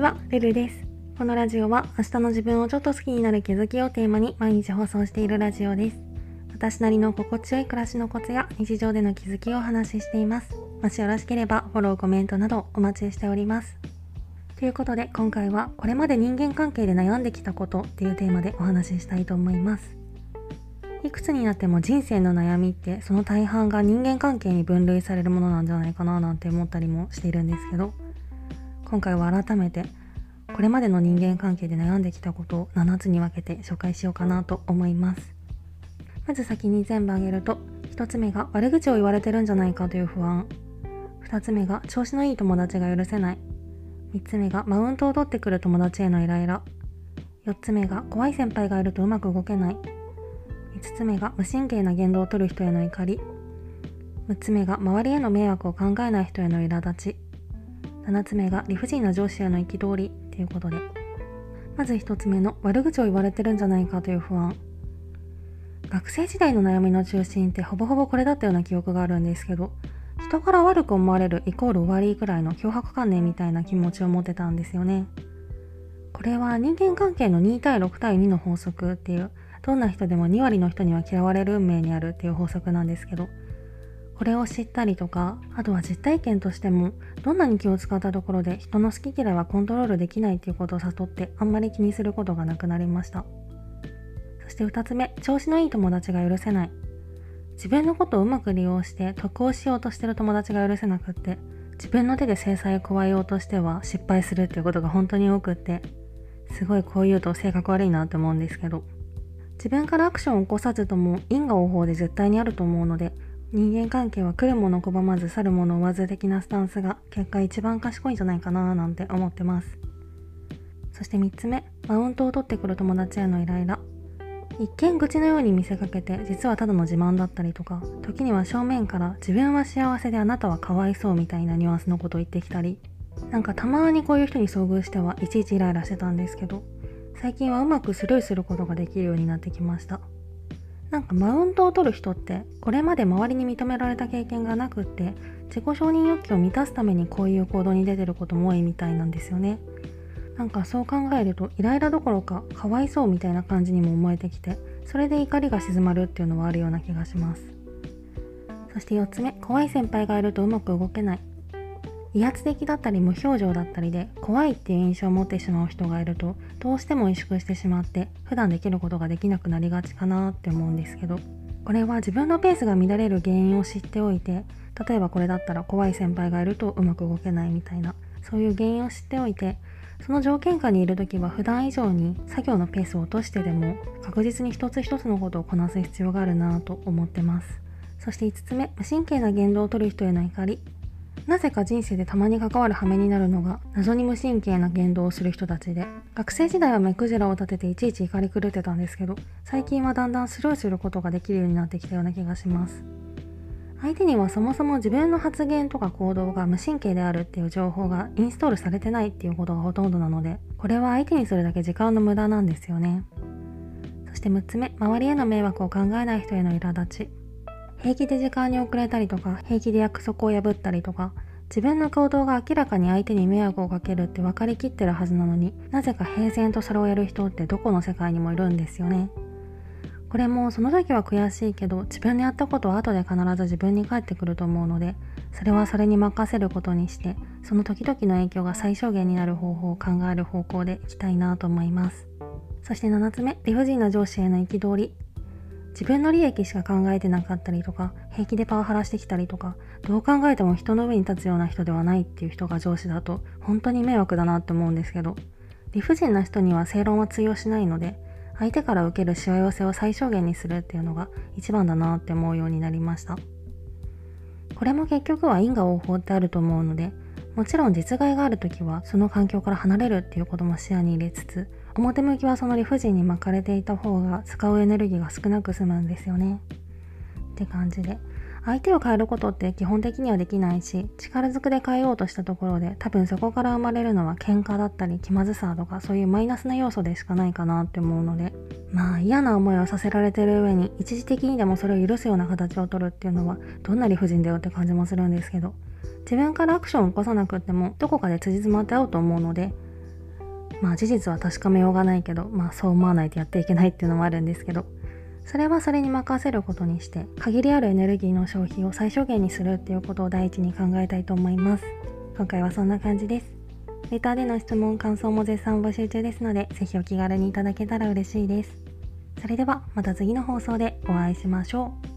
ちは、ルルです。このラジオは明日の自分をちょっと好きになる気づきをテーマに毎日放送しているラジオです。私なりの心地よい暮らしのコツや日常での気づきをお話ししています。もしよろしければフォロー、コメントなどお待ちしております。ということで今回はこれまで人間関係で悩んできたことっていうテーマでお話ししたいと思います。いくつになっても人生の悩みってその大半が人間関係に分類されるものなんじゃないかななんて思ったりもしているんですけど今回は改めてこれまでの人間関係で悩んできたことを7つに分けて紹介しようかなと思います。まず先に全部挙げると1つ目が悪口を言われてるんじゃないかという不安。2つ目が調子のいい友達が許せない。3つ目がマウントを取ってくる友達へのイライラ。4つ目が怖い先輩がいるとうまく動けない。5つ目が無神経な言動を取る人への怒り。6つ目が周りへの迷惑を考えない人への苛立ち。7つ目が理不尽な上司への憤りということでまず1つ目の悪口を言われてるんじゃないかという不安。学生時代の悩みの中心ってほぼほぼこれだったような記憶があるんですけど人から悪く思われるイコール終わりくらいの脅迫観念みたいな気持ちを持ってたんですよね。これは人間関係の2対6対2の法則っていうどんな人でも2割の人には嫌われる運命にあるっていう法則なんですけどこれを知ったりとかあとは実体験としてもどんなに気を使ったところで人の好き嫌いはコントロールできないっていうことを悟ってあんまり気にすることがなくなりました。そして2つ目調子のいい友達が許せない。自分のことをうまく利用して得をしようとしてる友達が許せなくって自分の手で制裁を加えようとしては失敗するっていうことが本当に多くってすごいこう言うと性格悪いなって思うんですけど。自分からアクションを起こさずとも因果応報で絶対にあると思うので人間関係は来るもの拒まず去るもの追わず的なスタンスが結果一番賢いんじゃないかななんて思ってます。そして3つ目マウントを取ってくる友達へのイライラ。一見愚痴のように見せかけて実はただの自慢だったりとか時には正面から自分は幸せであなたはかわいそうみたいなニュアンスのことを言ってきたりなんかたまにこういう人に遭遇してはいちいちイライラしてたんですけど最近はうまくスルーすることができるようになってきました。なんかマウントを取る人ってこれまで周りに認められた経験がなくって自己承認欲求を満たすためにこういう行動に出てることも多いみたいなんですよね。なんかそう考えるとイライラどころかかわいそうみたいな感じにも思えてきてそれで怒りが静まるっていうのはあるような気がします。そして4つ目怖い先輩がいるとうまく動けない。威圧的だったり無表情だったりで怖いっていう印象を持ってしまう人がいるとどうしても萎縮してしまって普段できることができなくなりがちかなって思うんですけどこれは自分のペースが乱れる原因を知っておいて例えばこれだったら怖い先輩がいるとうまく動けないみたいなそういう原因を知っておいてその条件下にいる時は普段以上に作業のペースを落としてでも確実に一つ一つのことをこなす必要があるなと思ってます。そして5つ目神経な言動を取る人への怒り。なぜか人生でたまに関わる羽目になるのが謎に無神経な言動をする人たちで。学生時代は目くじらを立てていちいち怒り狂ってたんですけど最近はだんだんスルーすることができるようになってきたような気がします。相手にはそもそも自分の発言とか行動が無神経であるっていう情報がインストールされてないっていうことがほとんどなのでこれは相手にするだけ時間の無駄なんですよね。そして6つ目周りへの迷惑を考えない人への苛立ち。平気で時間に遅れたりとか平気で約束を破ったりとか自分の行動が明らかに相手に迷惑をかけるって分かりきってるはずなのになぜか平然とそれをやる人ってどこの世界にもいるんですよね。これもその時は悔しいけど自分でやったことは後で必ず自分に返ってくると思うのでそれはそれに任せることにしてその時々の影響が最小限になる方法を考える方向でいきたいなと思います。そして7つ目理不尽な上司への憤り。自分の利益しか考えてなかったりとか平気でパワハラしてきたりとかどう考えても人の上に立つような人ではないっていう人が上司だと本当に迷惑だなって思うんですけど理不尽な人には正論は通用しないので相手から受けるしわ寄せを最小限にするっていうのが一番だなって思うようになりました。これも結局は因果応報ってあると思うのでもちろん実害がある時はその環境から離れるっていうことも視野に入れつつ表向きはその理不尽に巻かれていた方が使うエネルギーが少なく済むんですよね。って感じで。相手を変えることって基本的にはできないし力ずくで変えようとしたところで多分そこから生まれるのは喧嘩だったり気まずさとかそういうマイナスな要素でしかないかなって思うので。まあ嫌な思いをさせられてる上に一時的にでもそれを許すような形を取るっていうのはどんな理不尽だよって感じもするんですけど。自分からアクションを起こさなくってもどこかで辻褄って合うと思うのでまあ事実は確かめようがないけどまあそう思わないとやっていけないっていうのもあるんですけどそれはそれに任せることにして限りあるエネルギーの消費を最小限にするっていうことを第一に考えたいと思います。今回はそんな感じです。レターでの質問感想も絶賛募集中ですのでぜひお気軽にいただけたら嬉しいです。それではまた次の放送でお会いしましょう。